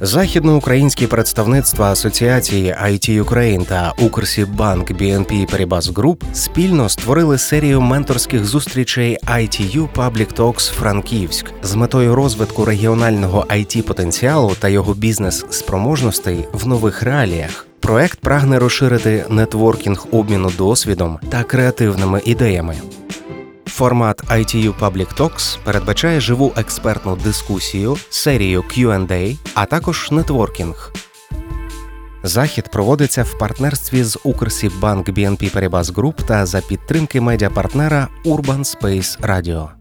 Західноукраїнські представництва Асоціації IT Ukraine та Укрсібанк BNP Paribas Group спільно створили серію менторських зустрічей ITU Public Talks Франківськ з метою розвитку регіонального it потенціалу та його бізнес-спроможностей в нових реаліях. Проект прагне розширити нетворкінг обміну досвідом та креативними ідеями. Формат ITU Public Talks передбачає живу експертну дискусію, серію Q&A, а також нетворкінг. Захід проводиться в партнерстві з Укрсібанк BNP Paribas Group та за підтримки медіапартнера Urban Space Radio.